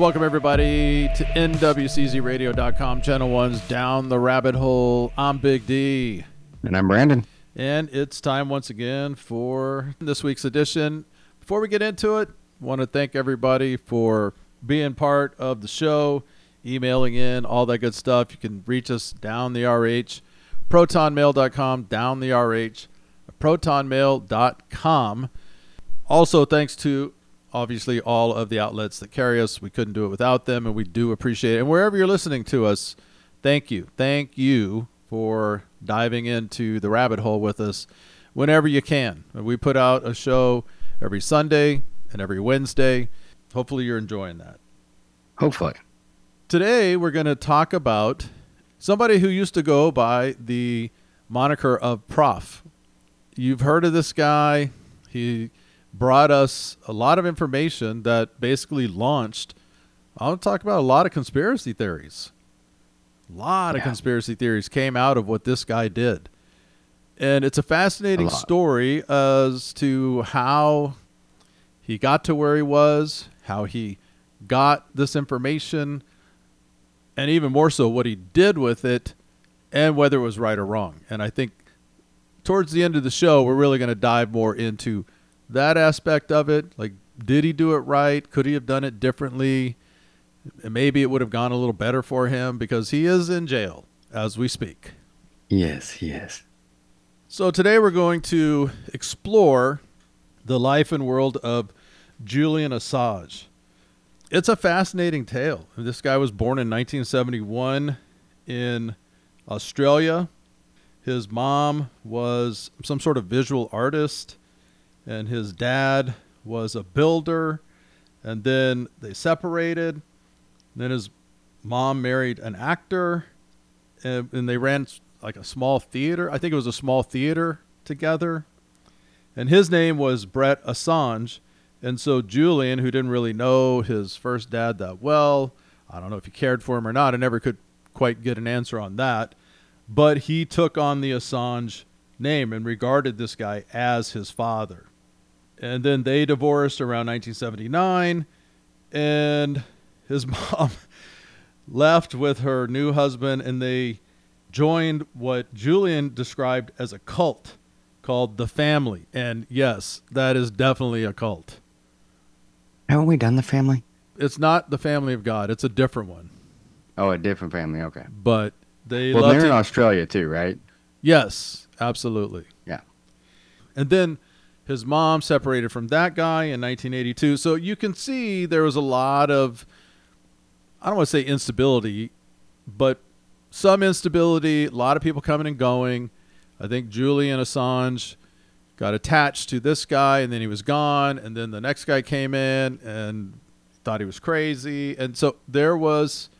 Welcome, everybody, to NWCZRadio.com, Channel 1's Down the Rabbit Hole. I'm Big D. And I'm Brandon. And it's time once again for this week's edition. Before we get into it, I want to thank everybody for being part of the show, emailing in, all that good stuff. You can reach us down the RH, protonmail.com, down the RH, protonmail.com. Also, thanks to obviously all of the outlets that carry us. We couldn't do it without them, and we do appreciate it. And wherever you're listening to us, thank you. Thank you for diving into the rabbit hole with us whenever you can. We put out a show every Sunday and every Wednesday. Hopefully, you're enjoying that. Hopefully. Today, we're going to talk about somebody who used to go by the moniker of Prof. You've heard of this guy. He brought us a lot of information that basically launched. I want to talk about a lot of conspiracy theories. A lot yeah. of conspiracy theories came out of what this guy did. And it's a fascinating a story as to how he got to where he was, how he got this information, and even more so, what he did with it and whether it was right or wrong. And I think towards the end of the show, we're really going to dive more into that aspect of it. Like, did he do it right? Could he have done it differently? Maybe it would have gone a little better for him because he is in jail as we speak. Yes, yes. So today we're going to explore the life and world of Julian Assange. It's a fascinating tale. This guy was born in 1971 in Australia. His mom was some sort of visual artist and his dad was a builder, and then they separated. Then his mom married an actor, and, and they ran like a small theater. I think it was a small theater together. And his name was Brett Assange. And so Julian, who didn't really know his first dad that well, I don't know if he cared for him or not. I never could quite get an answer on that. But he took on the Assange name and regarded this guy as his father and then they divorced around 1979 and his mom left with her new husband and they joined what Julian described as a cult called the family. And yes that is definitely a cult. Haven't we done the family? It's not the family of god. It's a different one. Oh, a different family. Okay. But they well they're in australia too right? Yes absolutely. Yeah. And then his mom separated from that guy in 1982. So you can see there was a lot of, I don't want to say instability, but some instability, a lot of people coming and going. I think Julian Assange got attached to this guy and then he was gone. And then the next guy came in and thought he was crazy. And so there was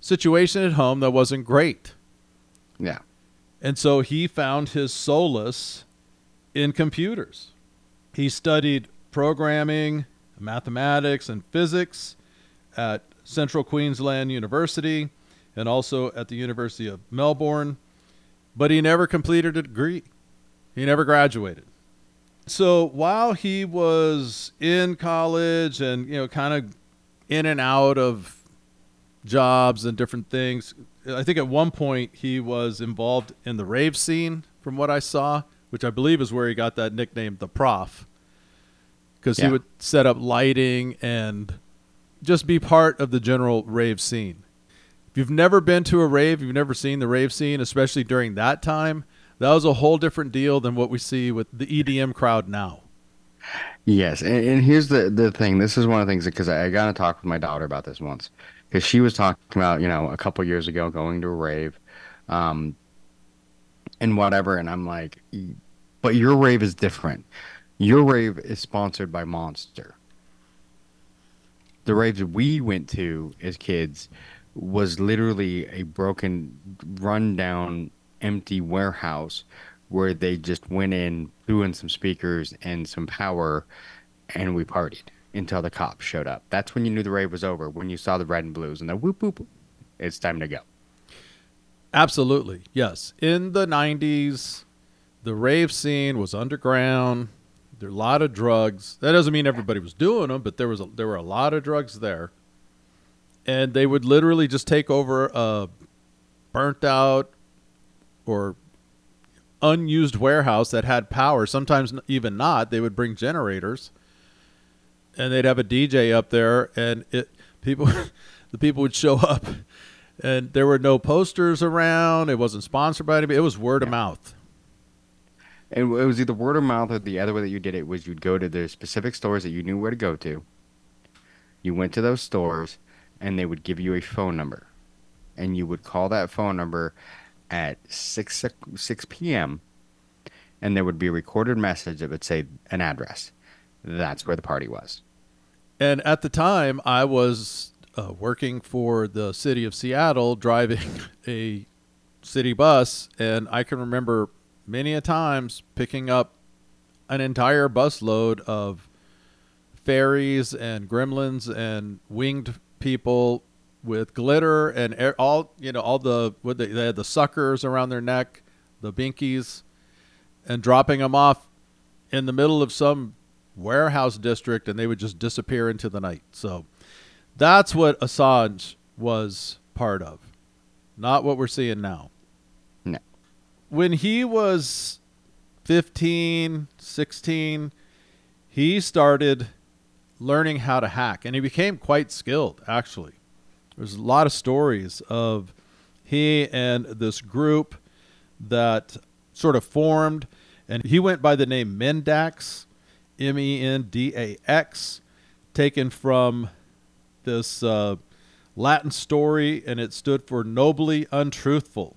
situation at home that wasn't great. Yeah. And so he found his solace in computers. He studied programming, mathematics, and physics at Central Queensland University and also at the University of Melbourne, but he never completed a degree. He never graduated. So while he was in college and you know kind of in and out of jobs and different things, I think at one point he was involved in the rave scene from what I saw, which I believe is where he got that nickname the prof because yeah. he would set up lighting and just be part of the general rave scene. If you've never been to a rave, you've never seen the rave scene, especially during that time, that was a whole different deal than what we see with the EDM crowd now. Yes, and, and here's the the thing. This is one of the things because I, I got to talk with my daughter about this once because she was talking about you know a couple years ago going to a rave, um, and whatever, and I'm like, but your rave is different your rave is sponsored by Monster. The raves we went to as kids was literally a broken, rundown, empty warehouse where they just went in, threw in some speakers and some power, and we partied until the cops showed up. That's when you knew the rave was over. When you saw the red and blues and the whoop whoop, it's time to go. Absolutely, yes. In the '90s, the rave scene was underground. There are a lot of drugs. That doesn't mean everybody was doing them, but there was a, there were a lot of drugs there. and they would literally just take over a burnt out or unused warehouse that had power. Sometimes even not. They would bring generators, and they'd have a DJ up there, and it people, the people would show up, and there were no posters around. It wasn't sponsored by anybody. It was word of mouth. And it was either word of mouth or the other way that you did it was you'd go to the specific stores that you knew where to go to. You went to those stores and they would give you a phone number. And you would call that phone number at 6, 6 p.m. and there would be a recorded message that would say an address. That's where the party was. And at the time, I was uh, working for the city of Seattle, driving a city bus, and I can remember many a times picking up an entire busload of fairies and gremlins and winged people with glitter and air, all you know all the what they, they had the suckers around their neck, the binkies, and dropping them off in the middle of some warehouse district and they would just disappear into the night. So that's what Assange was part of, not what we're seeing now. No. When he was 15, 16, he started learning how to hack and he became quite skilled, actually. There's a lot of stories of he and this group that sort of formed, and he went by the name Mendax, M E N D A X, taken from this uh, Latin story, and it stood for nobly untruthful.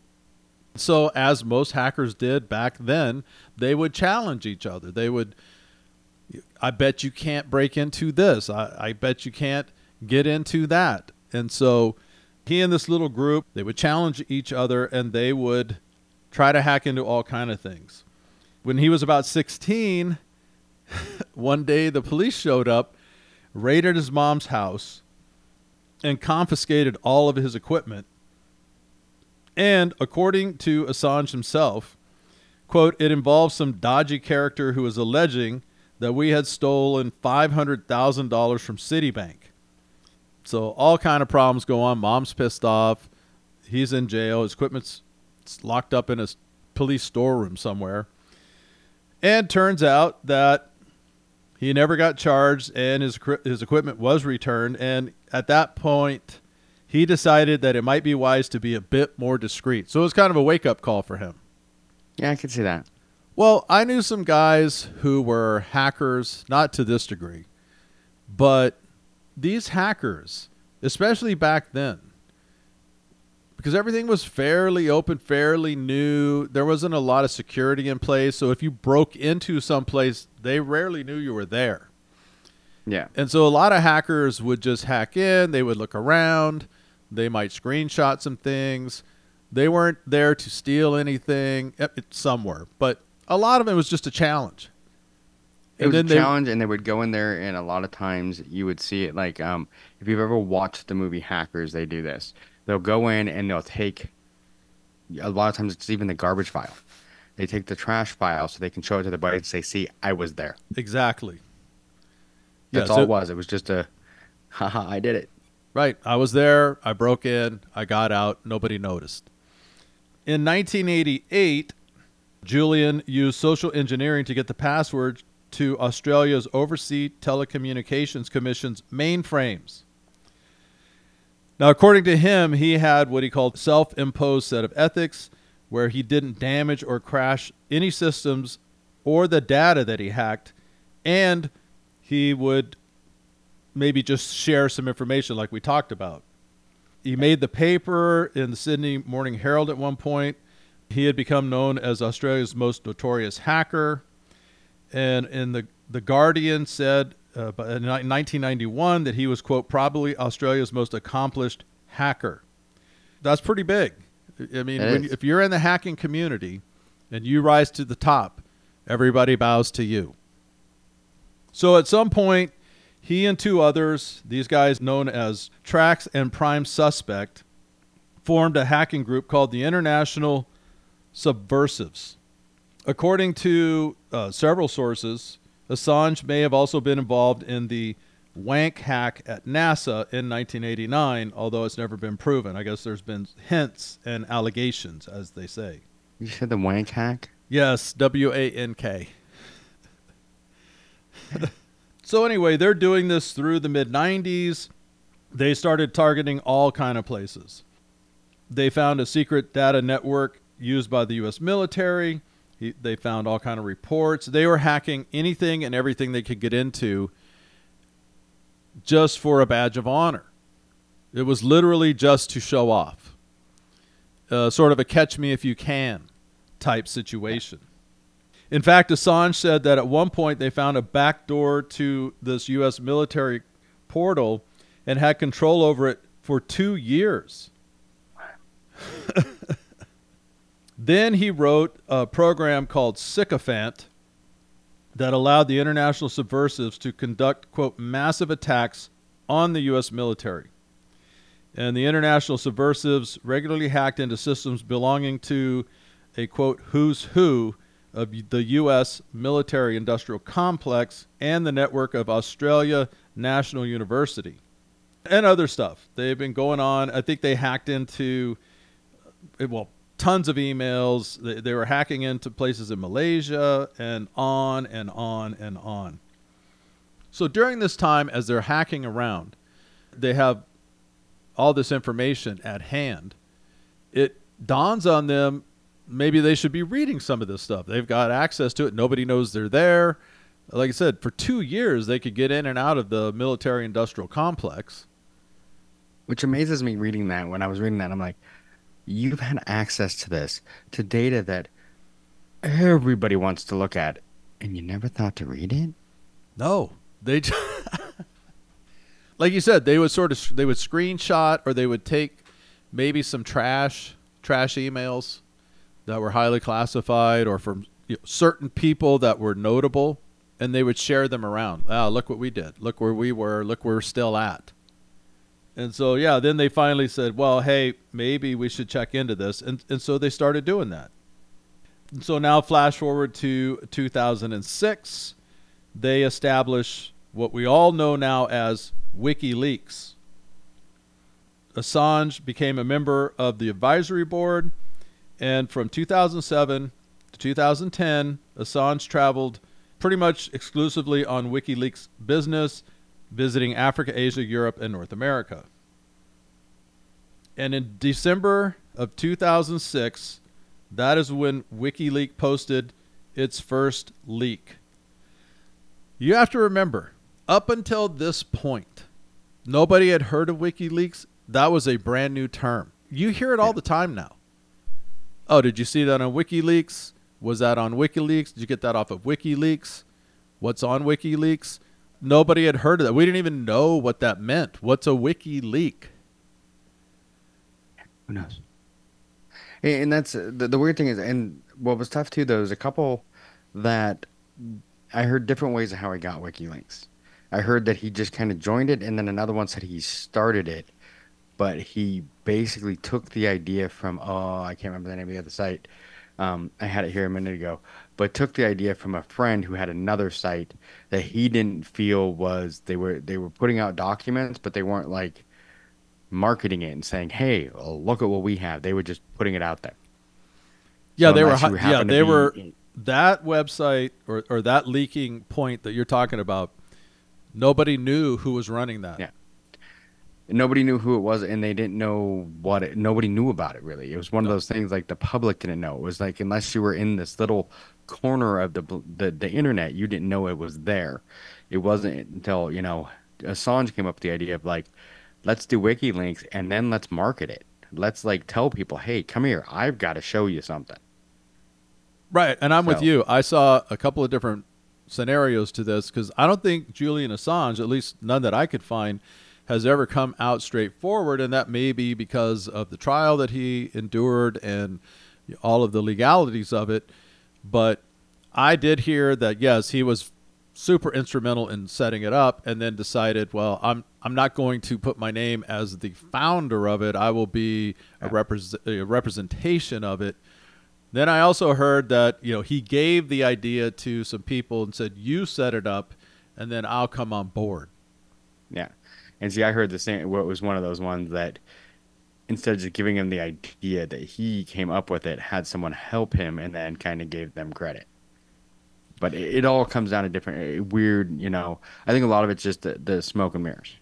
So, as most hackers did back then, they would challenge each other. They would, I bet you can't break into this. I, I bet you can't get into that. And so, he and this little group, they would challenge each other and they would try to hack into all kind of things. When he was about 16, one day the police showed up, raided his mom's house, and confiscated all of his equipment. And according to Assange himself, quote, it involves some dodgy character who is alleging that we had stolen $500,000 from Citibank. So all kind of problems go on. Mom's pissed off. He's in jail. His equipment's locked up in a police storeroom somewhere. And turns out that he never got charged and his his equipment was returned and at that point he decided that it might be wise to be a bit more discreet. So it was kind of a wake-up call for him. Yeah, I could see that. Well, I knew some guys who were hackers, not to this degree, but these hackers, especially back then, because everything was fairly open, fairly new, there wasn't a lot of security in place. So if you broke into some place, they rarely knew you were there. Yeah. And so a lot of hackers would just hack in, they would look around, they might screenshot some things. They weren't there to steal anything. Eh, Some were, but a lot of it was just a challenge. It was a they- challenge, and they would go in there, and a lot of times you would see it. Like, um, if you've ever watched the movie Hackers, they do this. They'll go in and they'll take. A lot of times, it's even the garbage file. They take the trash file so they can show it to the buddy and say, "See, I was there." Exactly. That's Yeah, all it was. It was just a, haha, I did it. Right. I was there. I broke in. I got out. Nobody noticed. In 1988, Julian used social engineering to get the password to Australia's Overseas Telecommunications Commission's mainframes. Now, according to him, he had what he called self-imposed set of ethics where he didn't damage or crash any systems or the data that he hacked and he would maybe just share some information like we talked about. He made the paper in the Sydney Morning Herald at one point. He had become known as Australia's most notorious hacker. And in the, the Guardian said uh, but in 1991 that he was, quote, probably Australia's most accomplished hacker. That's pretty big. I mean, when, if you're in the hacking community and you rise to the top, everybody bows to you. So at some point, he and two others, these guys known as Trax and Prime Suspect, formed a hacking group called the International Subversives. According to uh, several sources, Assange may have also been involved in the wank hack at NASA in 1989, although it's never been proven. I guess there's been hints and allegations, as they say. You said the wank hack? Yes, W A N K. so anyway, they're doing this through the mid 90s. They started targeting all kind of places. They found a secret data network used by the US military. He, they found all kind of reports. They were hacking anything and everything they could get into just for a badge of honor. It was literally just to show off. Uh, sort of a catch me if you can type situation. In fact, Assange said that at one point they found a backdoor to this U.S. military portal and had control over it for two years. Then he wrote a program called Sycophant that allowed the international subversives to conduct, quote, massive attacks on the U.S. military. And the international subversives regularly hacked into systems belonging to a, quote, who's who of the U.S. military industrial complex and the network of Australia National University and other stuff. They've been going on. I think they hacked into, eh, well, tons of emails. They, they were hacking into places in Malaysia and on and on and on. So during this time, as they're hacking around, they have all this information at hand. It dawns on them maybe they should be reading some of this stuff. They've got access to it. Nobody knows they're there. Like I said, for two years, they could get in and out of the military industrial complex. Which amazes me reading that. When I was reading that, I'm like, you've had access to this, to data that everybody wants to look at, and you never thought to read it? No, they. just, like you said, they would sort of they would screenshot or they would take maybe some trash trash emails that were highly classified or from you know, certain people that were notable, and they would share them around. Ah, look what we did. Look where we were. Look where we're still at. And so, yeah, then they finally said, well, hey, maybe we should check into this. And, and so they started doing that. And so now, flash forward to 2006, they establish what we all know now as WikiLeaks. Assange became a member of the advisory board, and from 2007 to 2010, Assange traveled pretty much exclusively on WikiLeaks business visiting Africa, Asia, Europe, and North America. And in December of 2006, that is when WikiLeaks posted its first leak. You have to remember, up until this point, nobody had heard of WikiLeaks. That was a brand new term. You hear it all the time now. Oh, did you see that on WikiLeaks? Was that on WikiLeaks? Did you get that off of WikiLeaks? What's on WikiLeaks? Nobody had heard of that. We didn't even know what that meant. What's a wiki leak? Who knows? And that's the, the weird thing is, and what was tough too, though, is a couple that I heard different ways of how he got WikiLeaks. I heard that he just kind of joined it, and then another one said he started it, but he basically took the idea from oh, I can't remember the name of the other site. Um, I had it here a minute ago, but took the idea from a friend who had another site that he didn't feel was they were they were putting out documents, but they weren't like marketing it and saying, "Hey, look at what we have." They were just putting it out there. Yeah, so they were. Yeah, they were. that website or or that leaking point that you're talking about. Nobody knew who was running that. Yeah nobody knew who it was and they didn't know what it nobody knew about it really. It was one of those things like the public didn't know. It was like unless you were in this little corner of the the, the internet you didn't know it was there. It wasn't until you know assange came up with the idea of like let's do WikiLeaks and then let's market it. Let's like tell people hey come here i've got to show you something. Right and i'm so. with you. I saw a couple of different scenarios to this because i don't think julian assange at least none that i could find has ever come out straightforward, and that may be because of the trial that he endured and all of the legalities of it. But I did hear that yes, he was super instrumental in setting it up, and then decided, well, I'm I'm not going to put my name as the founder of it. I will be a, represent, a representation of it. Then I also heard that you know he gave the idea to some people and said, "You set it up, and then I'll come on board." Yeah. And see, I heard the same. What was one of those ones that instead of just giving him the idea that he came up with it, had someone help him and then kind of gave them credit. But it, it all comes down to different uh, weird, you know. I think a lot of it's just the, the smoke and mirrors.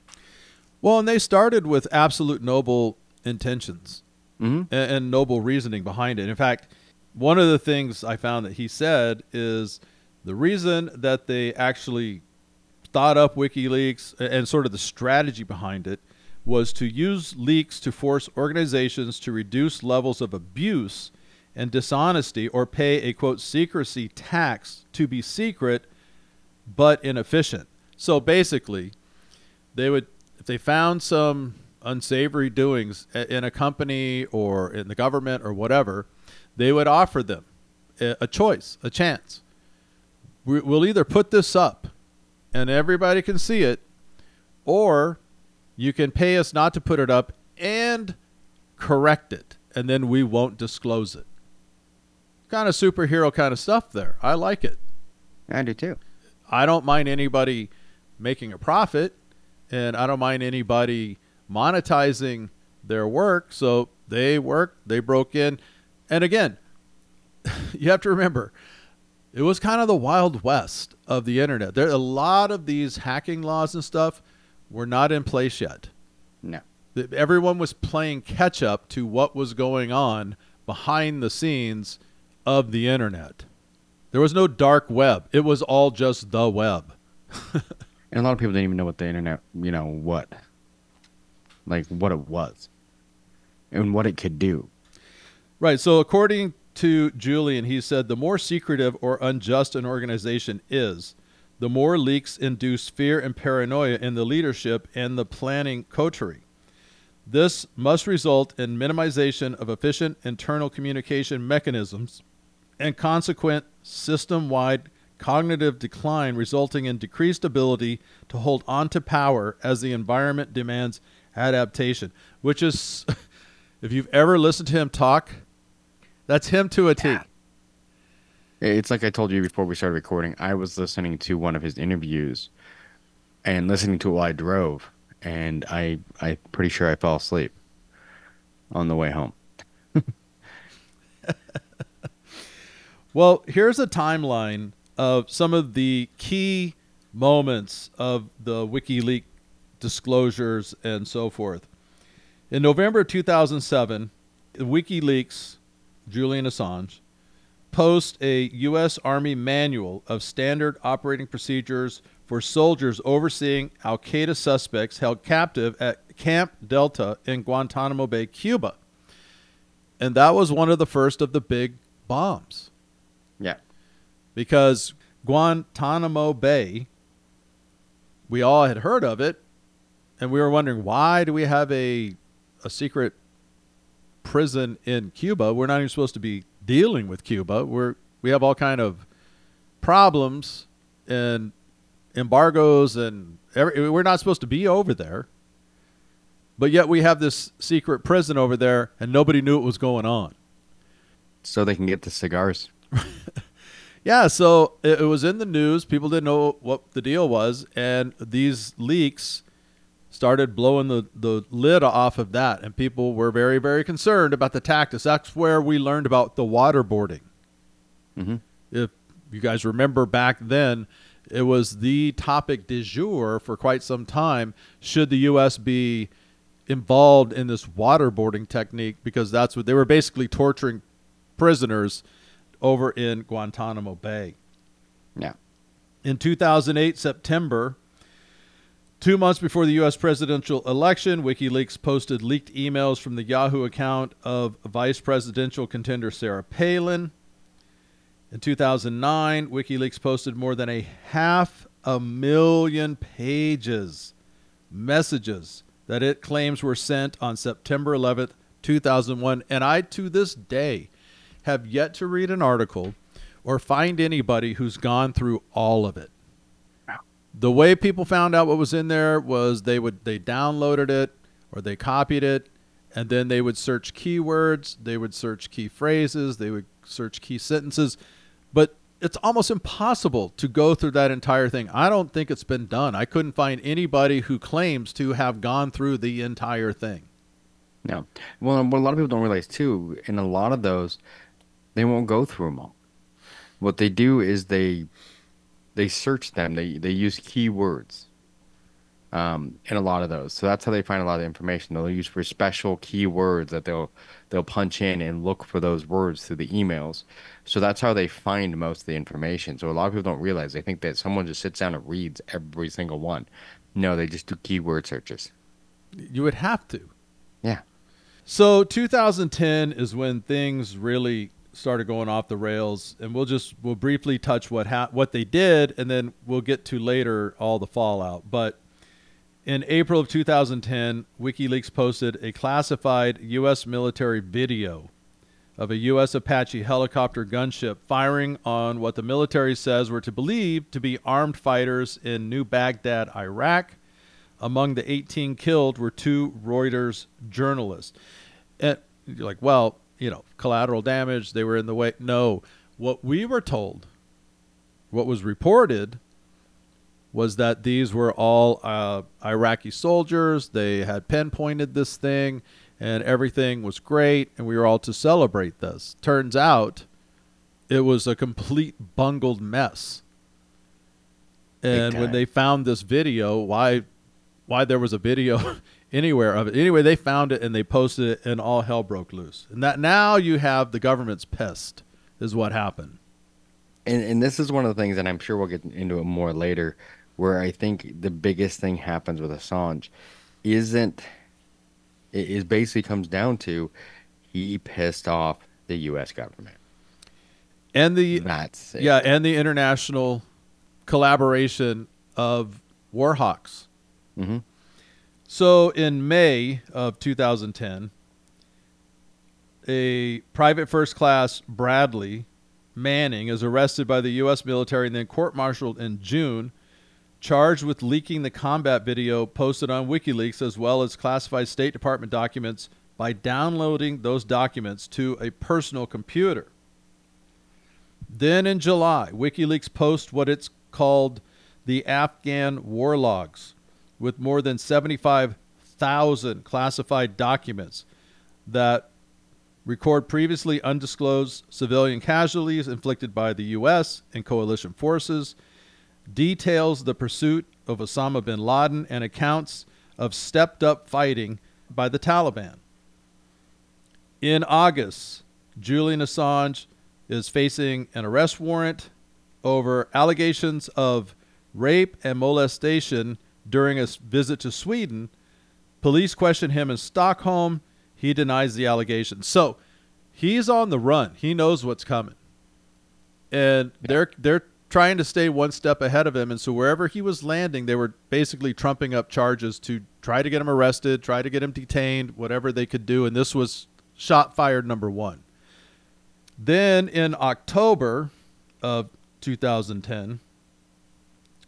Well, and they started with absolute noble intentions hmm and, and noble reasoning behind it. In fact, one of the things I found that he said is the reason that they actually thought up WikiLeaks and sort of the strategy behind it was to use leaks to force organizations to reduce levels of abuse and dishonesty or pay a quote secrecy tax to be secret but inefficient. So basically, they would if they found some unsavory doings in a company or in the government or whatever, they would offer them a, choice, a chance. We'll either put this up and everybody can see it, or you can pay us not to put it up and correct it, and then we won't disclose it. Kind of superhero kind of stuff there. I like it. I do too. I don't mind anybody making a profit, and I don't mind anybody monetizing their work. So they worked, they broke in. And again, you have to remember, it was kind of the wild west of the internet. There a lot of these hacking laws and stuff were not in place yet. No. The- Everyone was playing catch up to what was going on behind the scenes of the internet. There was no dark web. It was all just the web. And a lot of people didn't even know what the internet, you know, what, like what it was, and what it could do. Right. So, according to Julian, he said the more secretive or unjust an organization is, the more leaks induce fear and paranoia in the leadership and the planning coterie. This must result in minimization of efficient internal communication mechanisms and consequent system wide cognitive decline, resulting in decreased ability to hold on to power as the environment demands adaptation. Which is, if you've ever listened to him talk, that's him to a T. Yeah. It's like I told you before we started recording. I was listening to one of his interviews, and listening to it while I drove, and I I'm pretty sure I fell asleep on the way home. Well, here's a timeline of some of the key moments of the WikiLeaks disclosures and so forth. In November 2007, WikiLeaks, Julian Assange, post a U.S. Army manual of standard operating procedures for soldiers overseeing Al Qaeda suspects held captive at Camp Delta in Guantanamo Bay, Cuba. And that was one of the first of the big bombs Yeah. because Guantanamo Bay, we all had heard of it, and we were wondering why do we have a a secret prison in Cuba? We're not even supposed to be dealing with Cuba. We're we have all kind of problems and embargoes, and every, we're not supposed to be over there. But yet we have this secret prison over there, and nobody knew what was going on. So they can get the cigars. Yeah, so it, it was in the news. People didn't know what the deal was, and these leaks started blowing the, the lid off of that, and people were very, very concerned about the tactics. That's where we learned about the waterboarding. hmm If you guys remember back then, it was the topic du jour for quite some time. Should the U.S. be involved in this waterboarding technique? Because that's what they were basically torturing prisoners over in Guantanamo Bay. Yeah. In 2008, September, two months before the U.S. presidential election, WikiLeaks posted leaked emails from the Yahoo account of vice presidential contender Sarah Palin. In 2009, WikiLeaks posted more than a half a million pages messages that it claims were sent on September 11th, 2001. And I, to this day, have yet to read an article or find anybody who's gone through all of it. The way people found out what was in there was they would they downloaded it or they copied it and then they would search keywords, they would search key phrases, they would search key sentences, but it's almost impossible to go through that entire thing. I don't think it's been done. I couldn't find anybody who claims to have gone through the entire thing. No. Well, what a lot of people don't realize too, in a lot of those, they won't go through them all. What they do is they they search them. They they use keywords. Um, in a lot of those, so that's how they find a lot of the information. They'll use for special keywords that they'll they'll punch in and look for those words through the emails. So that's how they find most of the information. So a lot of people don't realize they think that someone just sits down and reads every single one. No, they just do keyword searches. You would have to. Yeah. So 2010 is when things really started going off the rails, and we'll just we'll briefly touch what ha- what they did, and then we'll get to later all the fallout. But in April of 2010, WikiLeaks posted a classified U.S. military video of a U.S. Apache helicopter gunship firing on what the military says were to believe to be armed fighters in New Baghdad, Iraq. Among the 18 killed were two Reuters journalists. And you're like, well, you know, collateral damage, they were in the way. No, what we were told, what was reported, was that these were all uh, Iraqi soldiers. They had pinpointed this thing, and everything was great, and we were all to celebrate this. Turns out, it was a complete bungled mess. And when they found this video, why, why there was a video anywhere of it. Anyway, they found it and they posted it, and all hell broke loose. And that now you have the government's pissed, is what happened. And and this is one of the things, and I'm sure we'll get into it more later, where I think the biggest thing happens with Assange, isn't it is basically comes down to he pissed off the U.S. government. And the That's it. yeah, and the international collaboration of Warhawks. hmm So in May of 2010, a private first class Bradley Manning is arrested by the U.S. military and then court martialed in June, charged with leaking the combat video posted on WikiLeaks as well as classified State Department documents by downloading those documents to a personal computer. Then in July, WikiLeaks posts what it's called the Afghan war logs with more than 75,000 classified documents that record previously undisclosed civilian casualties inflicted by the U.S. and coalition forces, details the pursuit of Osama bin Laden, and accounts of stepped up fighting by the Taliban. In August, Julian Assange is facing an arrest warrant over allegations of rape and molestation during a visit to Sweden. Police question him in Stockholm. He denies the allegations. So he's on the run. He knows what's coming. And they're they're trying to stay one step ahead of him. And so wherever he was landing, they were basically trumping up charges to try to get him arrested, try to get him detained, whatever they could do. And this was shot fired number one. Then in October of 2010,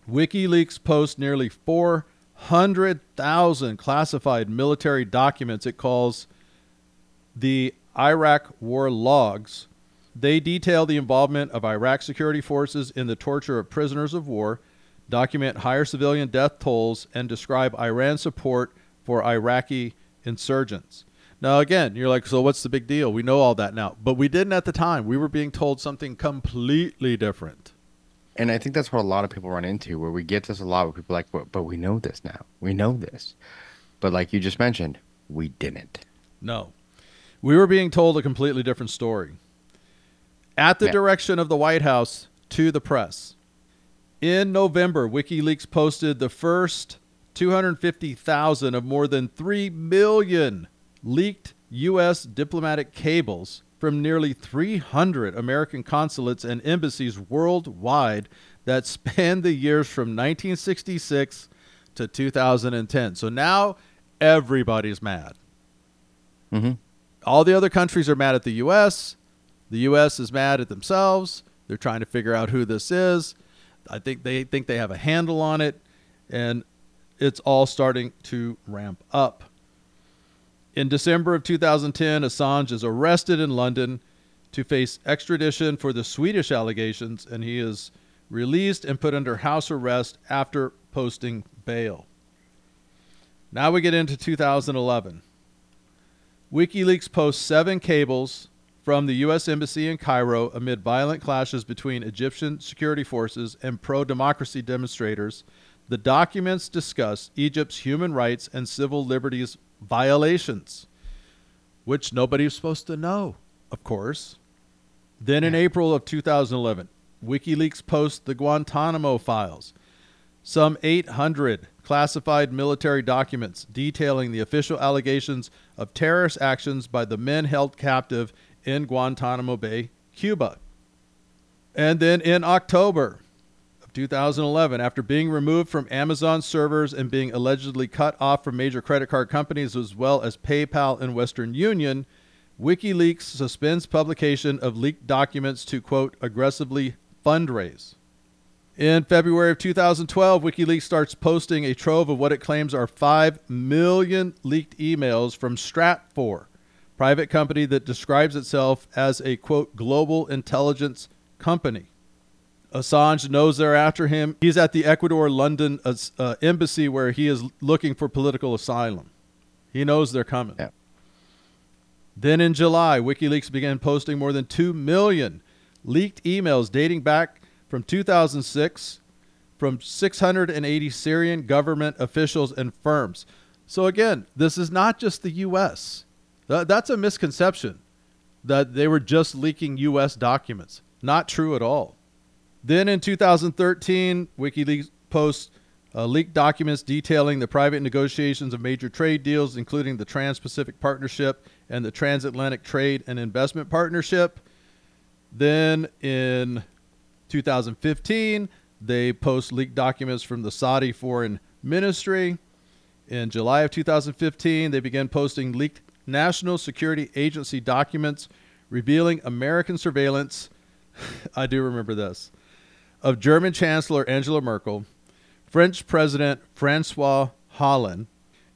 WikiLeaks posts nearly 400,000 classified military documents it calls the Iraq War Logs. They detail the involvement of Iraq security forces in the torture of prisoners of war, document higher civilian death tolls, and describe Iran's support for Iraqi insurgents. Now, again, you're like, so what's the big deal? We know all that now. But we didn't at the time. We were being told something completely different. And I think that's what a lot of people run into, where we get this a lot, where people are like, but, but we know this now. We know this. But like you just mentioned, we didn't. No. We were being told a completely different story. At the Yeah. direction of the White House to the press. In November, WikiLeaks posted the first 250,000 of more than 3 million leaked U.S. diplomatic cables from nearly 300 American consulates and embassies worldwide that spanned the years from 1966 to 2010. So now everybody's mad. Mm-hmm. All the other countries are mad at the U.S. The U.S. is mad at themselves. They're trying to figure out who this is. I think they think they have a handle on it, and it's all starting to ramp up. In December of 2010, Assange is arrested in London to face extradition for the Swedish allegations, and he is released and put under house arrest after posting bail. Now we get into 2011. WikiLeaks posts seven cables from the U.S. Embassy in Cairo amid violent clashes between Egyptian security forces and pro democracy demonstrators. The documents discuss Egypt's human rights and civil liberties violations, which nobody was supposed to know, of course. Then in April of 2011, WikiLeaks posts the Guantanamo files, some 800 classified military documents detailing the official allegations of terrorist actions by the men held captive in Guantanamo Bay, Cuba. And then in October 2011, after being removed from Amazon servers and being allegedly cut off from major credit card companies as well as PayPal and Western Union, WikiLeaks suspends publication of leaked documents to, quote, aggressively fundraise. In February of 2012, WikiLeaks starts posting a trove of what it claims are 5 million leaked emails from Stratfor, private company that describes itself as a quote global intelligence company. Assange knows they're after him. He's at the Ecuador London uh, uh, embassy where he is looking for political asylum. He knows they're coming. Yeah. Then in July, WikiLeaks began posting more than 2 million leaked emails dating back from 2006 from 680 Syrian government officials and firms. So again, this is not just the US. That's a misconception that they were just leaking US documents. Not true at all. Then in 2013, WikiLeaks posts uh, leaked documents detailing the private negotiations of major trade deals, including the Trans Pacific Partnership and the Transatlantic Trade and Investment Partnership. Then in 2015, they post leaked documents from the Saudi Foreign Ministry. In July of 2015, they began posting leaked National Security Agency documents revealing American surveillance. I do remember this of German Chancellor Angela Merkel, French President Francois Hollande,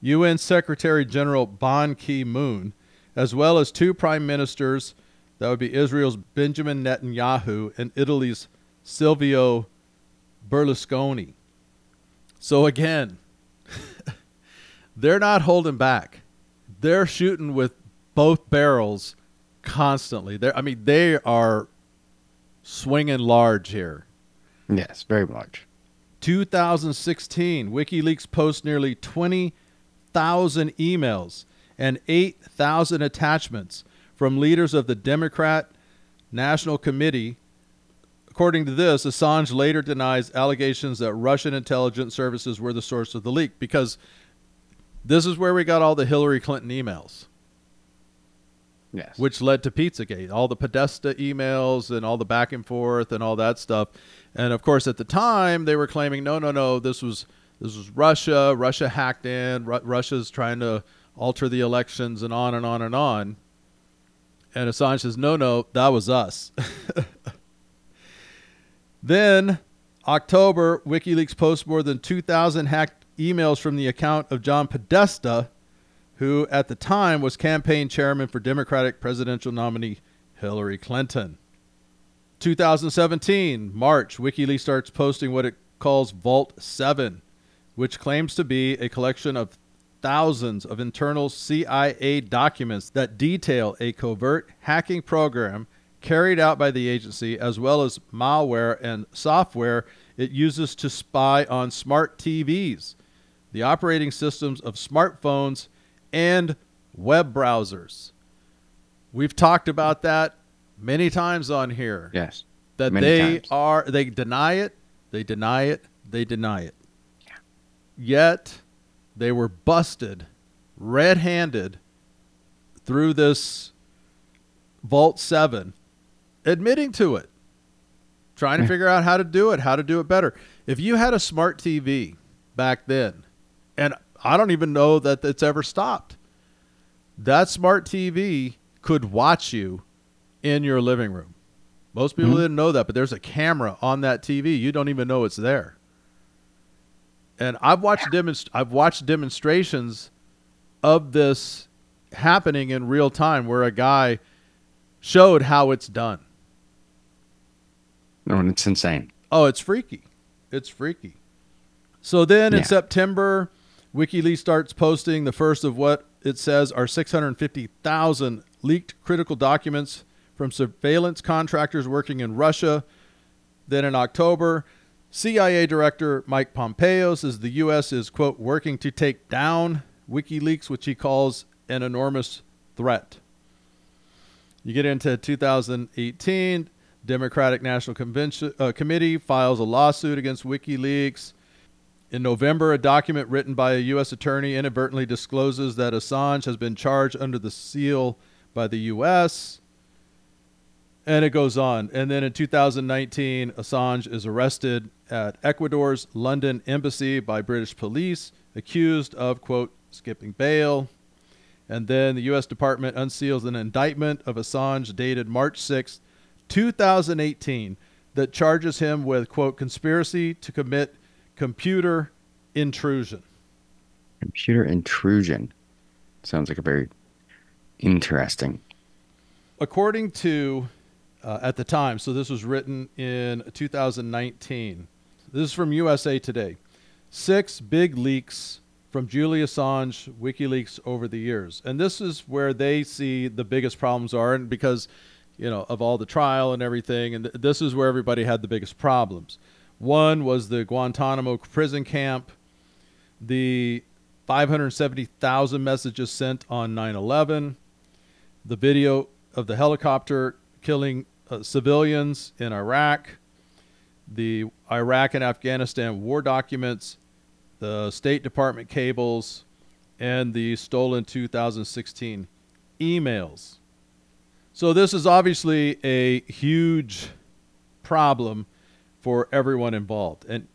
UN Secretary General Ban Ki moon, as well as two prime ministers that would be Israel's Benjamin Netanyahu and Italy's Silvio Berlusconi. So again, they're not holding back. They're shooting with both barrels constantly. They're, I mean, they are swinging large here. Yes, very large. 2016, WikiLeaks posts nearly 20,000 emails and 8,000 attachments from leaders of the Democrat National Committee. According to this, Assange later denies allegations that Russian intelligence services were the source of the leak because this is where we got all the Hillary Clinton emails. Yes. Which led to Pizzagate, all the Podesta emails and all the back and forth and all that stuff. And of course, at the time, they were claiming, no, no, no, this was this was Russia. Russia hacked in. Ru- Russia's trying to alter the elections and on and on and on. And Assange says, no, no, that was us. then, October, WikiLeaks posts more than 2,000 hacked emails from the account of John Podesta, who at the time was campaign chairman for Democratic presidential nominee Hillary Clinton. 2017, March, WikiLeaks starts posting what it calls Vault 7, which claims to be a collection of thousands of internal CIA documents that detail a covert hacking program carried out by the agency, as well as malware and software it uses to spy on smart TVs, the operating systems of smartphones, and web browsers. We've talked about that many times on here. Yes. That they times. are they deny it, they deny it, they deny it. Yeah. Yet they were busted red-handed through this Vault 7 admitting to it. Trying to figure out how to do it, how to do it better. If you had a smart TV back then, and I don't even know that it's ever stopped. That smart TV could watch you in your living room. Most people Mhm. didn't know that, but there's a camera on that TV. You don't even know it's there. And I've watched demonst- I've watched demonstrations of this happening in real time where a guy showed how it's done. No, and it's insane. Oh, it's freaky. It's freaky. So then in September, WikiLeaks starts posting the first of what it says are 650,000 leaked critical documents from surveillance contractors working in Russia. Then in October, CIA Director Mike Pompeo says the U.S. is, quote, working to take down WikiLeaks, which he calls an enormous threat. You get into 2018, Democratic National Convention uh, Committee files a lawsuit against WikiLeaks. In November, a document written by a U.S. attorney inadvertently discloses that Assange has been charged under the seal by the U.S. And it goes on. And then in 2019, Assange is arrested at Ecuador's London embassy by British police, accused of, quote, skipping bail. And then the U.S. Department unseals an indictment of Assange dated March 6, 2018, that charges him with, quote, conspiracy to commit computer intrusion. Computer intrusion. Sounds like a very interesting. According to, uh, at the time, so this was written in 2019, this is from USA Today. Six big leaks from Julian Assange WikiLeaks over the years. And this is where they see the biggest problems are and because you know of all the trial and everything and th- this is where everybody had the biggest problems. One was the Guantanamo prison camp, the 570,000 messages sent on 9/11, the video of the helicopter killing uh, civilians in Iraq, the Iraq and Afghanistan war documents, the State Department cables, and the stolen 2016 emails. So, this is obviously a huge problem for everyone involved. And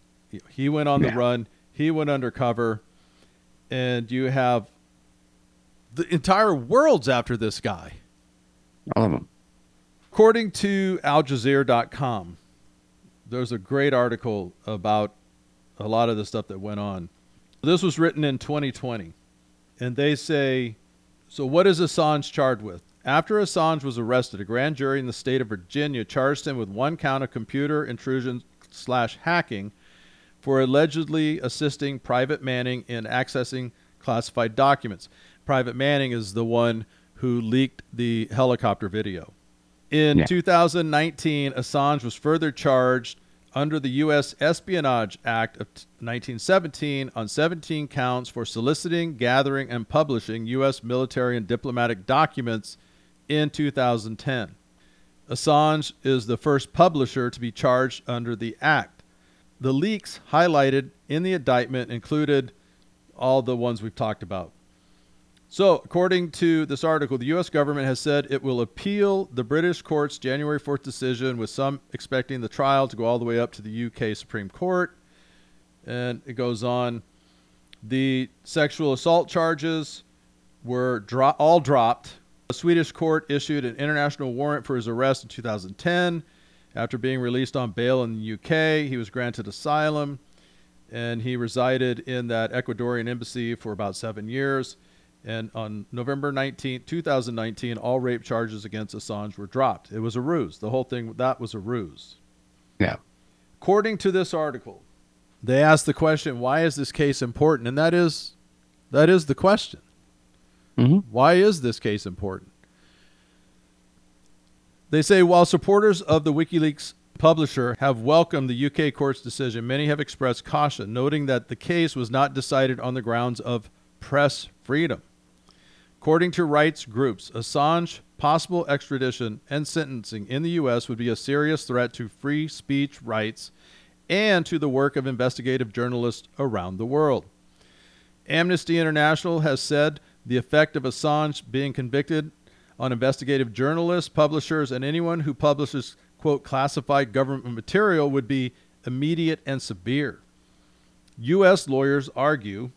he went on the run, he went undercover, and you have the entire world's after this guy. All of them. According to AlJazeera.com, there's a great article about a lot of the stuff that went on. This was written in 2020, and they say, so what is Assange charged with? After Assange was arrested, a grand jury in the state of Virginia charged him with one count of computer intrusion slash hacking for allegedly assisting Private Manning in accessing classified documents. Private Manning is the one who leaked the helicopter video. In Yeah. 2019, Assange was further charged under the U.S. Espionage Act of 1917 on 17 counts for soliciting, gathering, and publishing U.S. military and diplomatic documents in 2010. Assange is the first publisher to be charged under the act. The leaks highlighted in the indictment included all the ones we've talked about. So, according to this article, the U.S. government has said it will appeal the British court's January 4th decision, with some expecting the trial to go all the way up to the UK Supreme Court. And it goes on. The sexual assault charges were dro- all dropped. A Swedish court issued an international warrant for his arrest in 2010. After being released on bail in the UK, he was granted asylum and he resided in that Ecuadorian embassy for about seven years. And on November 19, 2019, all rape charges against Assange were dropped. It was a ruse. The whole thing, that was a ruse. Yeah. According to this article, they asked the question, why is this case important? And that is, that is the question. Hmm Why is this case important? They say while supporters of the WikiLeaks publisher have welcomed the UK court's decision, many have expressed caution, noting that the case was not decided on the grounds of press freedom. According to rights groups, Assange possible extradition and sentencing in the U.S. would be a serious threat to free speech rights and to the work of investigative journalists around the world. Amnesty International has said the effect of Assange being convicted on investigative journalists, publishers, and anyone who publishes, quote, classified government material would be immediate and severe. U.S. lawyers argue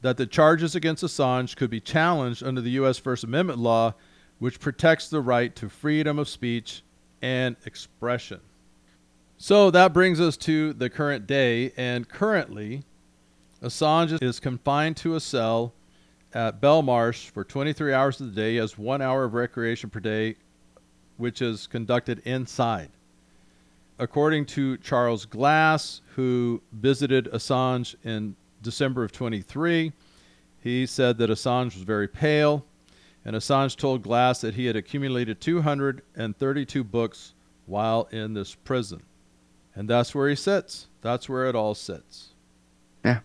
that the charges against Assange could be challenged under the U.S. First Amendment law, which protects the right to freedom of speech and expression. So that brings us to the current day, and currently, Assange is confined to a cell at Belmarsh for 23 hours of the day. He has one hour of recreation per day which is conducted inside. According to Charles Glass, who visited Assange in December of 23, he said that Assange was very pale, and Assange told Glass that he had accumulated 232 books while in this prison. And that's where he sits. That's where it all sits. Yeah.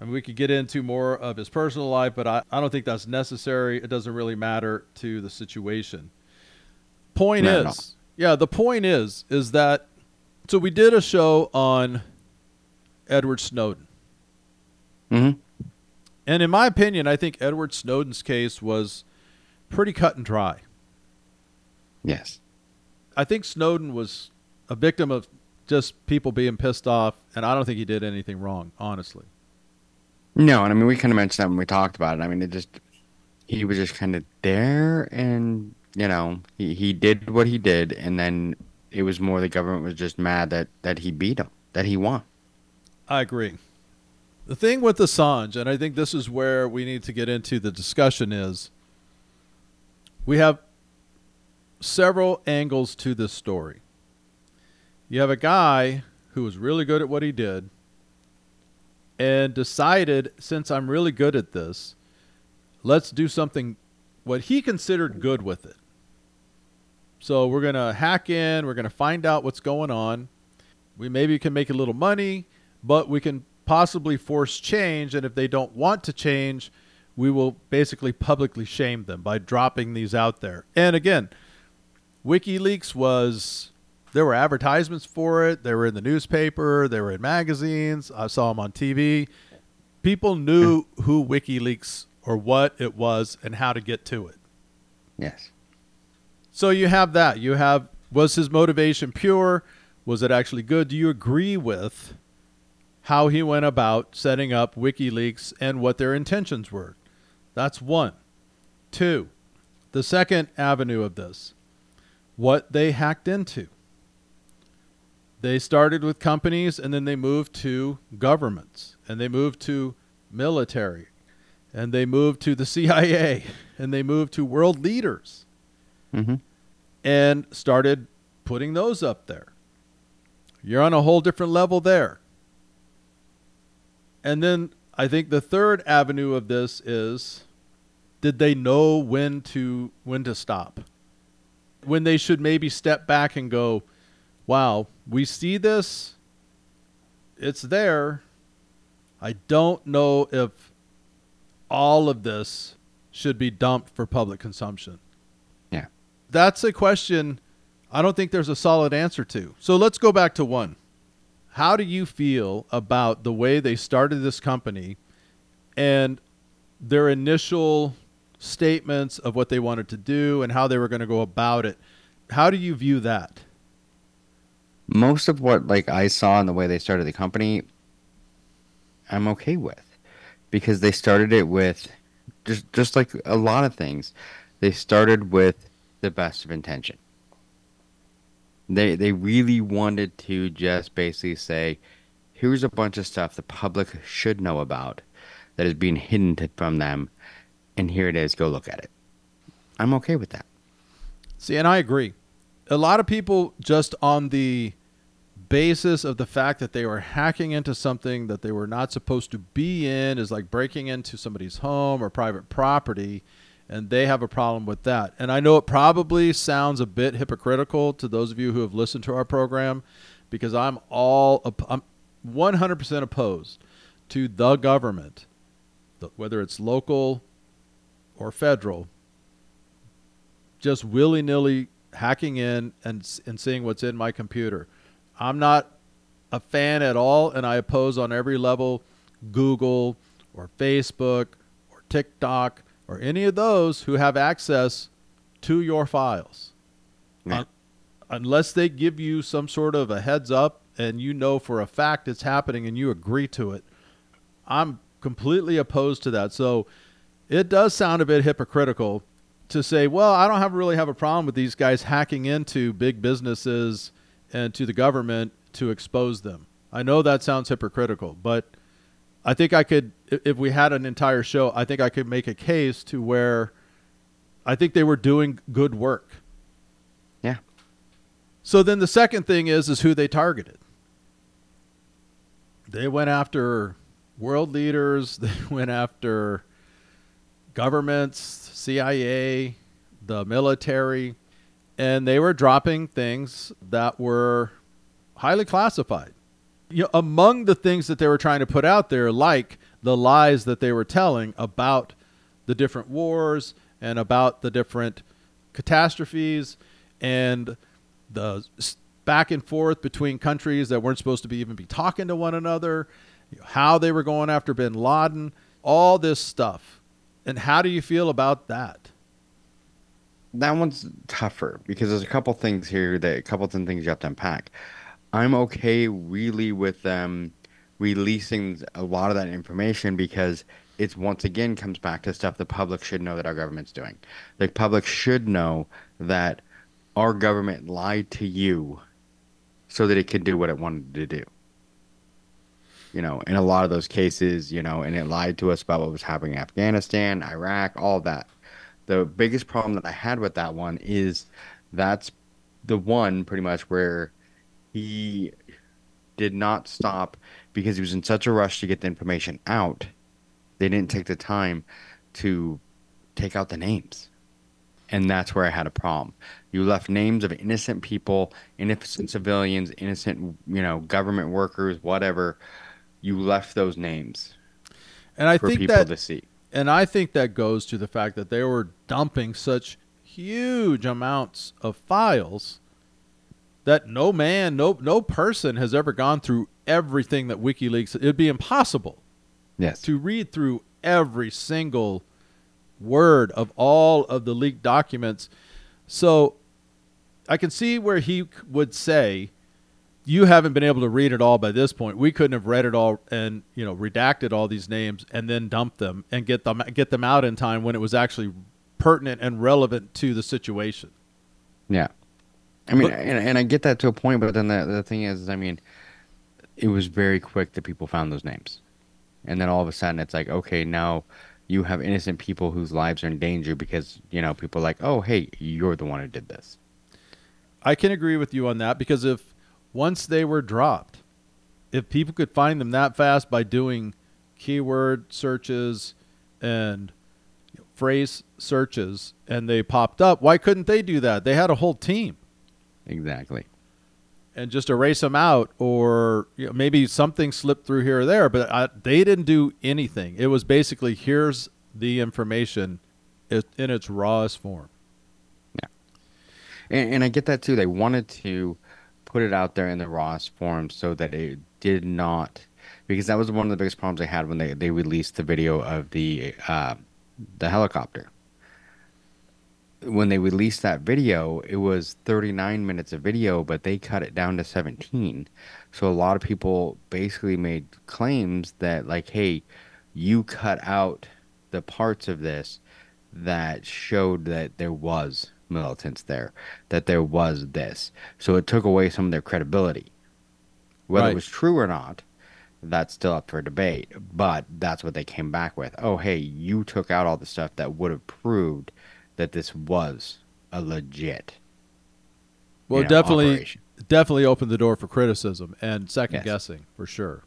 I mean, we could get into more of his personal life, but I, I don't think that's necessary. It doesn't really matter to the situation. Point No, no. is, yeah, the point is, is that so we did a show on Edward Snowden. hmm And in my opinion, I think Edward Snowden's case was pretty cut and dry. Yes. I think Snowden was a victim of just people being pissed off, and I don't think he did anything wrong, honestly. No, and I mean we kind of mentioned that when we talked about it. I mean, it just he was just kind of there, and you know he he did what he did, and then it was more the government was just mad that that he beat him, that he won. I agree. The thing with Assange, and I think this is where we need to get into the discussion, is we have several angles to this story. You have a guy who was really good at what he did and decided, since I'm really good at this, let's do something what he considered good with it. So we're going to hack in, we're going to find out what's going on. We maybe can make a little money, but we can possibly force change. And if they don't want to change, we will basically publicly shame them by dropping these out there. And again, WikiLeaks was there were advertisements for it. They were in the newspaper. They were in magazines. I saw them on TV. People knew hmm. who WikiLeaks or what it was and how to get to it. Yes. So you have that. You have was his motivation pure? Was it actually good? Do you agree with how he went about setting up WikiLeaks and what their intentions were? That's one. Two, the second avenue of this, what they hacked into. They started with companies and then they moved to governments and they moved to military and they moved to the CIA and they moved to world leaders hmm and started putting those up there. You're on a whole different level there. And then I think the third avenue of this is did they know when to when to stop? When they should maybe step back and go, "Wow, we see this. It's there. I don't know if all of this should be dumped for public consumption." Yeah. That's a question I don't think there's a solid answer to. So let's go back to one. How do you feel about the way they started this company and their initial statements of what they wanted to do and how they were going to go about it? How do you view that? Most of what like I saw in the way they started the company, I'm okay with, because they started it with just just like a lot of things, they started with the best of intention. They they really wanted to just basically say, here's a bunch of stuff the public should know about that is being hidden from them, and here it is. Go look at it. I'm okay with that. See, and I agree. A lot of people just on the basis of the fact that they were hacking into something that they were not supposed to be in is like breaking into somebody's home or private property and they have a problem with that. And I know it probably sounds a bit hypocritical to those of you who have listened to our program because I'm all I'm 100% opposed to the government, whether it's local or federal, just willy nilly hacking in and and seeing what's in my computer. I'm not a fan at all, and I oppose on every level Google or Facebook or TikTok or any of those who have access to your files. Yeah. Un- unless they give you some sort of a heads up and you know for a fact it's happening and you agree to it, I'm completely opposed to that. So it does sound a bit hypocritical to say, well, I don't have really have a problem with these guys hacking into big businesses and to the government to expose them. I know that sounds hypocritical, but I think I could, if we had an entire show, I think I could make a case to where I think they were doing good work. Yeah. So then the second thing is is who they targeted. They went after world leaders, they went after governments, CIA, the military, and they were dropping things that were highly classified. You know, among the things that they were trying to put out there, like the lies that they were telling about the different wars and about the different catastrophes and the back and forth between countries that weren't supposed to be even be talking to one another, how they were going after bin Laden, all this stuff. And how do you feel about that? That one's tougher because there's a couple things here that a couple of things you have to unpack. I'm okay really with them releasing a lot of that information because it's once again comes back to stuff the public should know that our government's doing. The public should know that our government lied to you so that it could do what it wanted to do. You know, in a lot of those cases, you know, and it lied to us about what was happening in Afghanistan, Iraq, all that. The biggest problem that I had with that one is that's the one pretty much where he did not stop because he was in such a rush to get the information out. They didn't take the time to take out the names. And that's where I had a problem. You left names of innocent people, innocent civilians, innocent, you know, government workers, whatever. You left those names. And I for think people that to see. and I think that goes to the fact that they were dumping such huge amounts of files that no man, no no person has ever gone through everything that WikiLeaks. It'd be impossible Yes. to read through every single word of all of the leaked documents. So I can see where he would say, "You haven't been able to read it all by this point. We couldn't have read it all and you know redacted all these names and then dump them and get them get them out in time when it was actually pertinent and relevant to the situation." Yeah. I mean, But- and, and I get that to a point, but then the, the thing is, I mean, it was very quick that people found those names. And then all of a sudden it's like, okay, now you have innocent people whose lives are in danger because, you know, people are like, oh, hey, you're the one who did this. I can agree with you on that because if once they were dropped, if people could find them that fast by doing keyword searches and phrase searches and they popped up, why couldn't they do that? They had a whole team Exactly. and just erase them out or you know, maybe something slipped through here or there, but I, they didn't do anything. It was basically here's the information in its rawest form. Yeah. And, and I get that too. They wanted to put it out there in the rawest form so that it did not, because that was one of the biggest problems they had when they, they released the video of the uh, the helicopter. When they released that video, it was 39 minutes of video, but they cut it down to 17. So a lot of people basically made claims that, like, hey, you cut out the parts of this that showed that there was militants there, that there was this. So it took away some of their credibility. Whether Right. it was true or not, that's still up for debate. But that's what they came back with. Oh, hey, you took out all the stuff that would have proved that this was a legit. Well, you know, definitely, operation. definitely opened the door for criticism and second Yes. guessing for sure.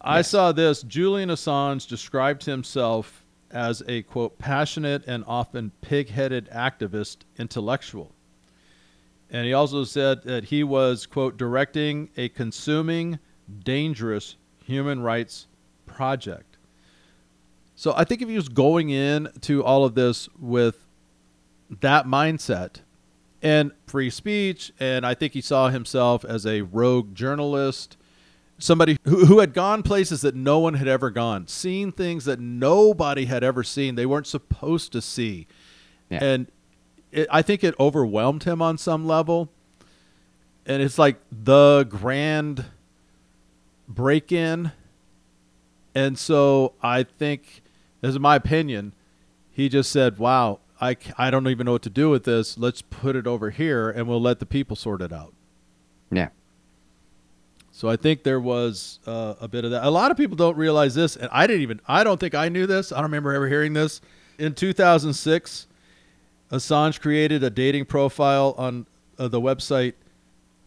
I Yes. saw this. Julian Assange described himself as a quote passionate and often pig-headed activist intellectual. And he also said that he was quote directing a consuming dangerous human rights project. So I think if he was going in to all of this with that mindset and free speech, and I think he saw himself as a rogue journalist, somebody who, who had gone places that no one had ever gone, seen things that nobody had ever seen, they weren't supposed to see. Yeah. And it, I think it overwhelmed him on some level. And it's like the grand break in. And so I think, this is my opinion, he just said, wow, I, I don't even know what to do with this. Let's put it over here and we'll let the people sort it out. Yeah. So I think there was uh, a bit of that. A lot of people don't realize this, and I didn't even. I don't think I knew this. I don't remember ever hearing this. In 2006, Assange created a dating profile on uh, the website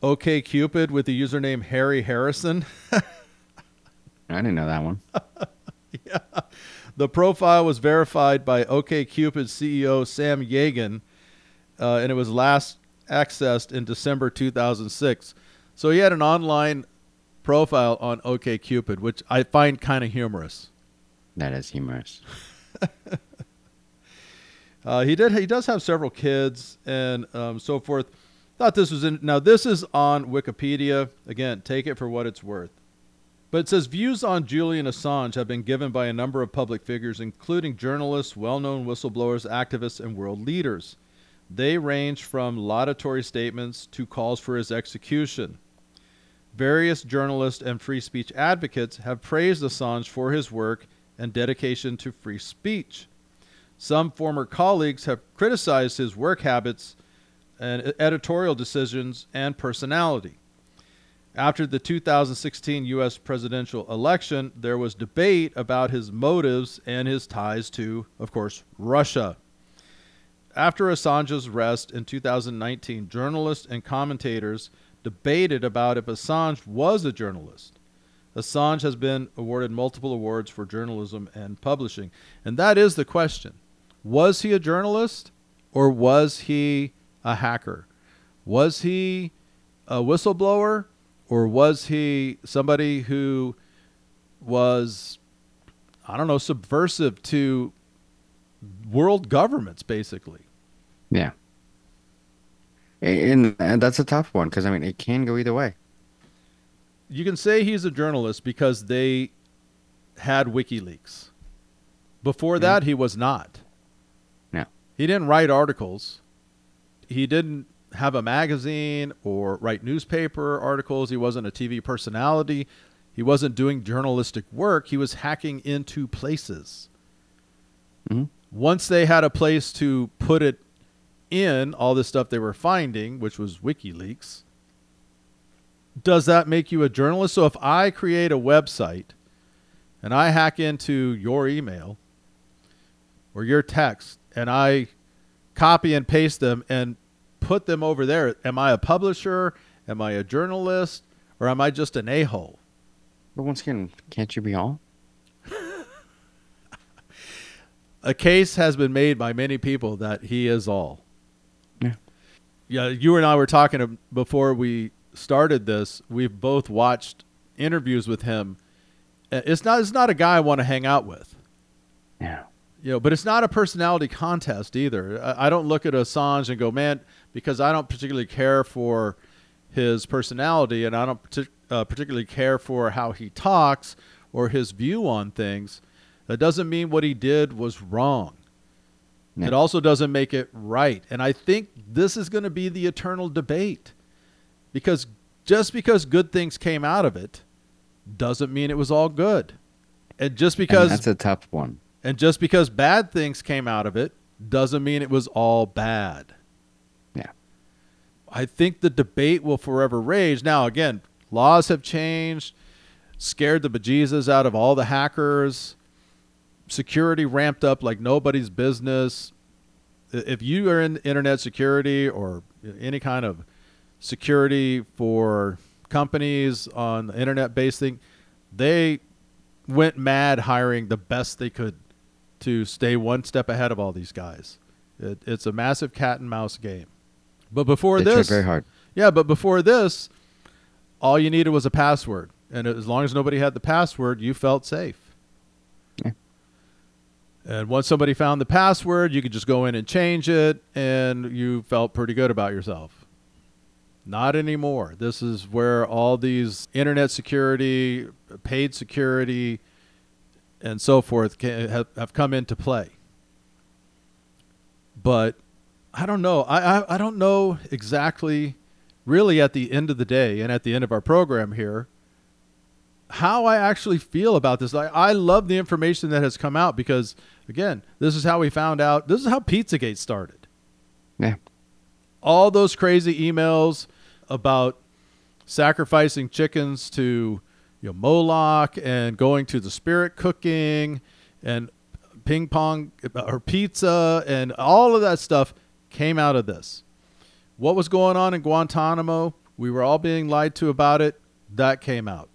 OKCupid with the username Harry Harrison. I didn't know that one. yeah. The profile was verified by OKCupid CEO Sam Yagan, uh, and it was last accessed in December 2006. So he had an online profile on OKCupid, which I find kind of humorous. That is humorous. uh, he did. He does have several kids and um, so forth. Thought this was in. Now this is on Wikipedia. Again, take it for what it's worth. But it says views on Julian Assange have been given by a number of public figures, including journalists, well known whistleblowers, activists, and world leaders. They range from laudatory statements to calls for his execution. Various journalists and free speech advocates have praised Assange for his work and dedication to free speech. Some former colleagues have criticized his work habits and editorial decisions and personality. After the 2016 U.S. presidential election, there was debate about his motives and his ties to, of course, Russia. After Assange's arrest in 2019, journalists and commentators debated about if Assange was a journalist. Assange has been awarded multiple awards for journalism and publishing. And that is the question Was he a journalist or was he a hacker? Was he a whistleblower or was he somebody who was I don't know subversive to world governments basically? Yeah. And, and that's a tough one because I mean it can go either way. You can say he's a journalist because they had WikiLeaks. Before Yeah. that, he was not. No. He didn't write articles. He didn't have a magazine or write newspaper articles. He wasn't a TV personality. He wasn't doing journalistic work. He was hacking into places. Mhm. Once they had a place to put it in, all the stuff they were finding, which was WikiLeaks, does that make you a journalist? So if I create a website and I hack into your email or your text and I copy and paste them and put them over there, am I a publisher? Am I a journalist? Or am I just an a hole? But once again, can't you be all? A case has been made by many people that he is all. Yeah. You and I were talking before we started this. We've both watched interviews with him. Uh, It's not it's not a guy I want to hang out with. Yeah. You know, but it's not a personality contest either. I, I don't look at Assange and go, man, because I don't particularly care for his personality and I don't partic- uh, particularly care for how he talks or his view on things. That doesn't mean what he did was wrong. Yeah. It also doesn't make it right. And I think this is going to be the eternal debate. Because just because good things came out of it doesn't mean it was all good. And just And because that's a tough one. and just because bad things came out of it doesn't mean it was all bad. Yeah. I think the debate will forever rage. Now, again, laws have changed, scared the bejesus out of all the hackers, security ramped up like nobody's business. If you are in internet security or any kind of security for companies on the internet based thing, they went mad hiring the best they could to stay one step ahead of all these guys. It, it's a massive cat and mouse game. But before They this, very hard. yeah, but before this, all you needed was a password, and as long as nobody had the password, you felt safe. And once somebody found the password, you could just go in and change it, and you felt pretty good about yourself. Not anymore. This is where all these internet security, paid security, and so forth can, have, have come into play. But I don't know. I, I I don't know exactly, really, at the end of the day and at the end of our program here, how I actually feel about this. I, I love the information that has come out because, again, this is how we found out. This is how Pizzagate started. Yeah. All those crazy emails about sacrificing chickens to you know, Moloch and going to the spirit cooking and ping pong or pizza and all of that stuff came out of this. what was going on in Guantanamo, we were all being lied to about it. That came out.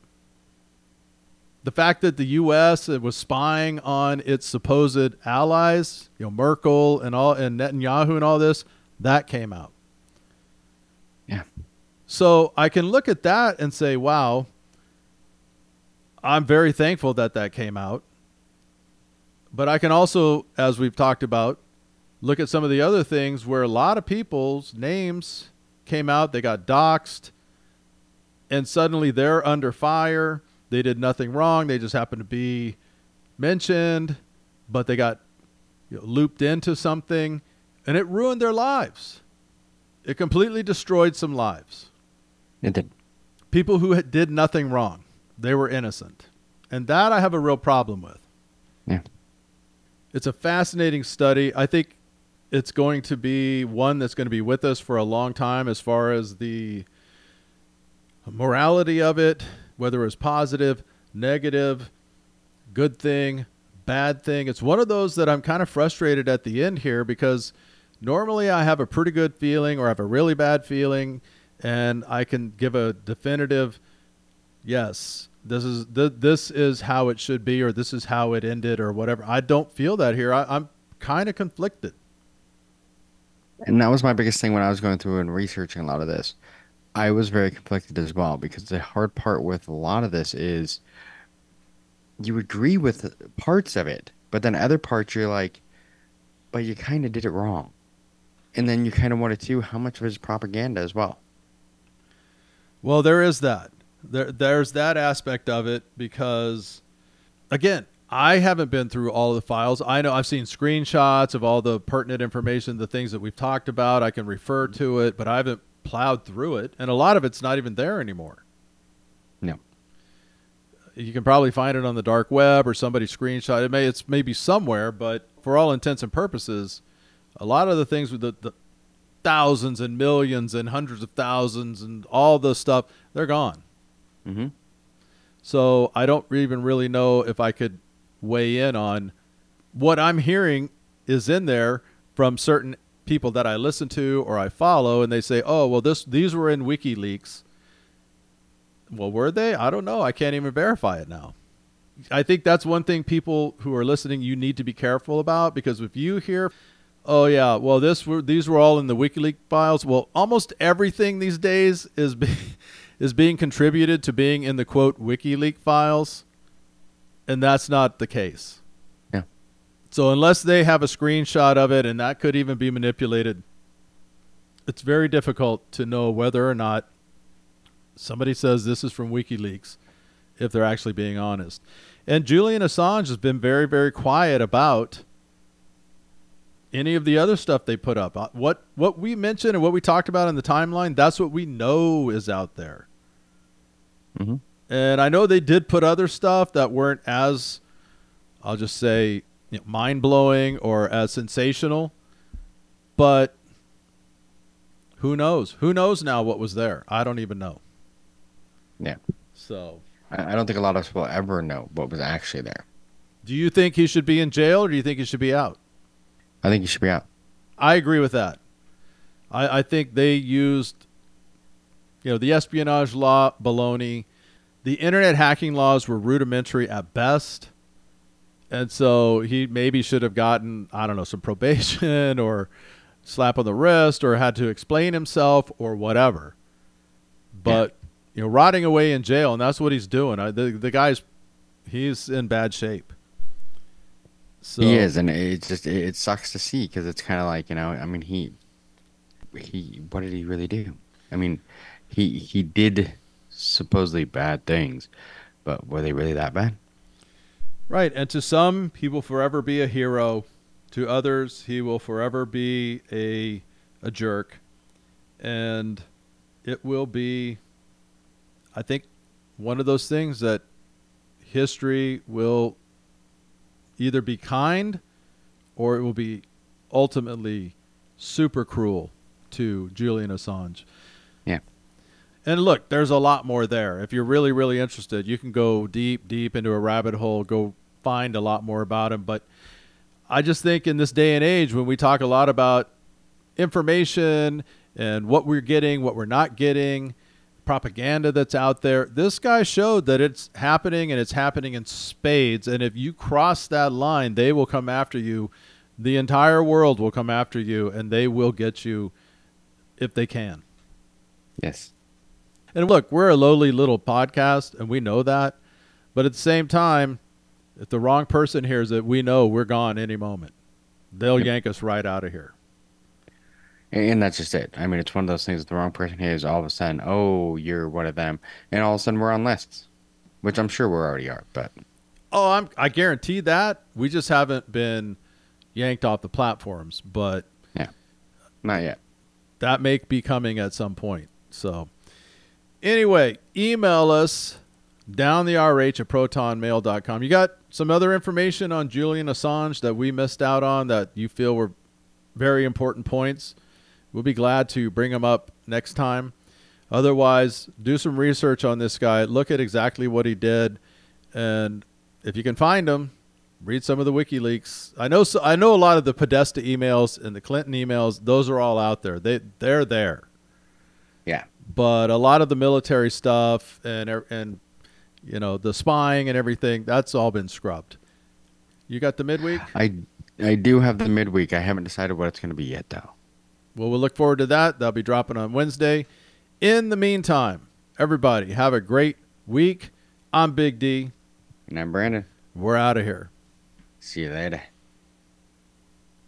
The fact that the U.S. Uh, was spying on its supposed allies, you know, Merkel and all, and Netanyahu and all this, that came out. Yeah. So I can look at that and say, wow, I'm very thankful that that came out. But I can also, as we've talked about, look at some of the other things where a lot of people's names came out, they got doxxed, and suddenly they're under fire. They did nothing wrong. They just happened to be mentioned, but they got you know, looped into something, and it ruined their lives. It completely destroyed some lives. It did. People who did nothing wrong, they were innocent, and that I have a real problem with. Yeah. It's a fascinating study. I think it's going to be one that's going to be with us for a long time as far as the morality of it, whether it's positive, negative, good thing, bad thing. It's one of those that I'm kind of frustrated at the end here because normally I have a pretty good feeling or I have a really bad feeling and I can give a definitive yes, this is th- this is how it should be or this is how it ended or whatever. I don't feel that here. I, I'm kind of conflicted. And that was my biggest thing when I was going through and researching a lot of this. I was very conflicted as well because the hard part with a lot of this is you agree with parts of it, but then other parts you're like, but you kind of did it wrong. And then you kind of wanted to, how much of it is propaganda as well? Well, there is that. There, there's that aspect of it because, again, I haven't been through all the files. I know I've seen screenshots of all the pertinent information, the things that we've talked about. I can refer to it, but I haven't plowed through it, and a lot of it's not even there anymore. No. You can probably find it on the dark web or somebody screenshot it. May it's maybe somewhere, but for all intents and purposes, a lot of the things with the, the thousands and millions and hundreds of thousands and all the stuff, they're gone. Mm-hmm. So I don't even really know if I could weigh in on what I'm hearing is in there from certain people that I listen to or I follow, and they say, "Oh, well, this these were in WikiLeaks." Well, were they? I don't know. I can't even verify it now. I think that's one thing people who are listening you need to be careful about because if you hear, "Oh yeah, well this were these were all in the WikiLeaks files," well, almost everything these days is be, is being contributed to being in the quote WikiLeaks files, and that's not the case. So unless they have a screenshot of it, and that could even be manipulated, it's very difficult to know whether or not somebody says this is from WikiLeaks if they're actually being honest. And Julian Assange has been very, very quiet about any of the other stuff they put up. Uh, What what we mentioned and what we talked about in the timeline, that's what we know is out there. Mm-hmm. And I know they did put other stuff that weren't as, I'll just say, you know, mind blowing or as sensational. But who knows? Who knows now what was there? I don't even know. Yeah. So, I don't think a lot of us will ever know what was actually there. do you think he should be in jail or do you think he should be out? I think he should be out. I agree with that. I, I think they used, you know, the espionage law baloney. The internet hacking laws were rudimentary at best. And so he maybe should have gotten, I don't know, some probation or slap on the wrist or had to explain himself or whatever. But, you know, rotting away in jail, and that's what he's doing. I, the, the guy's, he's in bad shape. So, He is, and it just it sucks to see because it's kind of like you know, I mean, he he what did he really do? I mean, he he did supposedly bad things, but were they really that bad? Right. And to some, he will forever be a hero. To others, he will forever be a a jerk. And it will be I think one of those things that history will either be kind or it will be ultimately super cruel to Julian Assange. And look, there's a lot more there. If you're really, really interested, you can go deep, deep into a rabbit hole, go find a lot more about him. But I just think in this day and age, when we talk a lot about information and what we're getting, what we're not getting, propaganda that's out there. This guy showed that it's happening and it's happening in spades. And if you cross that line, they will come after you. The entire world will come after you and they will get you if they can. Yes. And look, we're a lowly little podcast and we know that. But at the same time, if the wrong person hears it, we know we're gone any moment. They'll Yep. yank us right out of here. And that's just it. I mean, it's one of those things that the wrong person hears all of a sudden, oh, you're one of them. And all of a sudden we're on lists, which I'm sure we already are. But Oh, I'm I guarantee that. We just haven't been yanked off the platforms, but yeah, not yet. that may be coming at some point. So anyway, email us down the RH at protonmail.com. You got some other information on Julian Assange that we missed out on that you feel were very important points? We'll be glad to bring them up next time. Otherwise, do some research on this guy. Look at exactly what he did, and if you can find him, read some of the WikiLeaks. I know. So, I know a lot of the Podesta emails and the Clinton emails. Those are all out there. They they're there. Yeah. But a lot of the military stuff and er- and you know the spying and everything that's all been scrubbed. You got the midweek. I I do have the midweek. I haven't decided what it's going to be yet, though. Well, we'll look forward to that. That'll be dropping on Wednesday. In the meantime, everybody have a great week. I'm Big D. And I'm Brandon. We're out of here. See you later.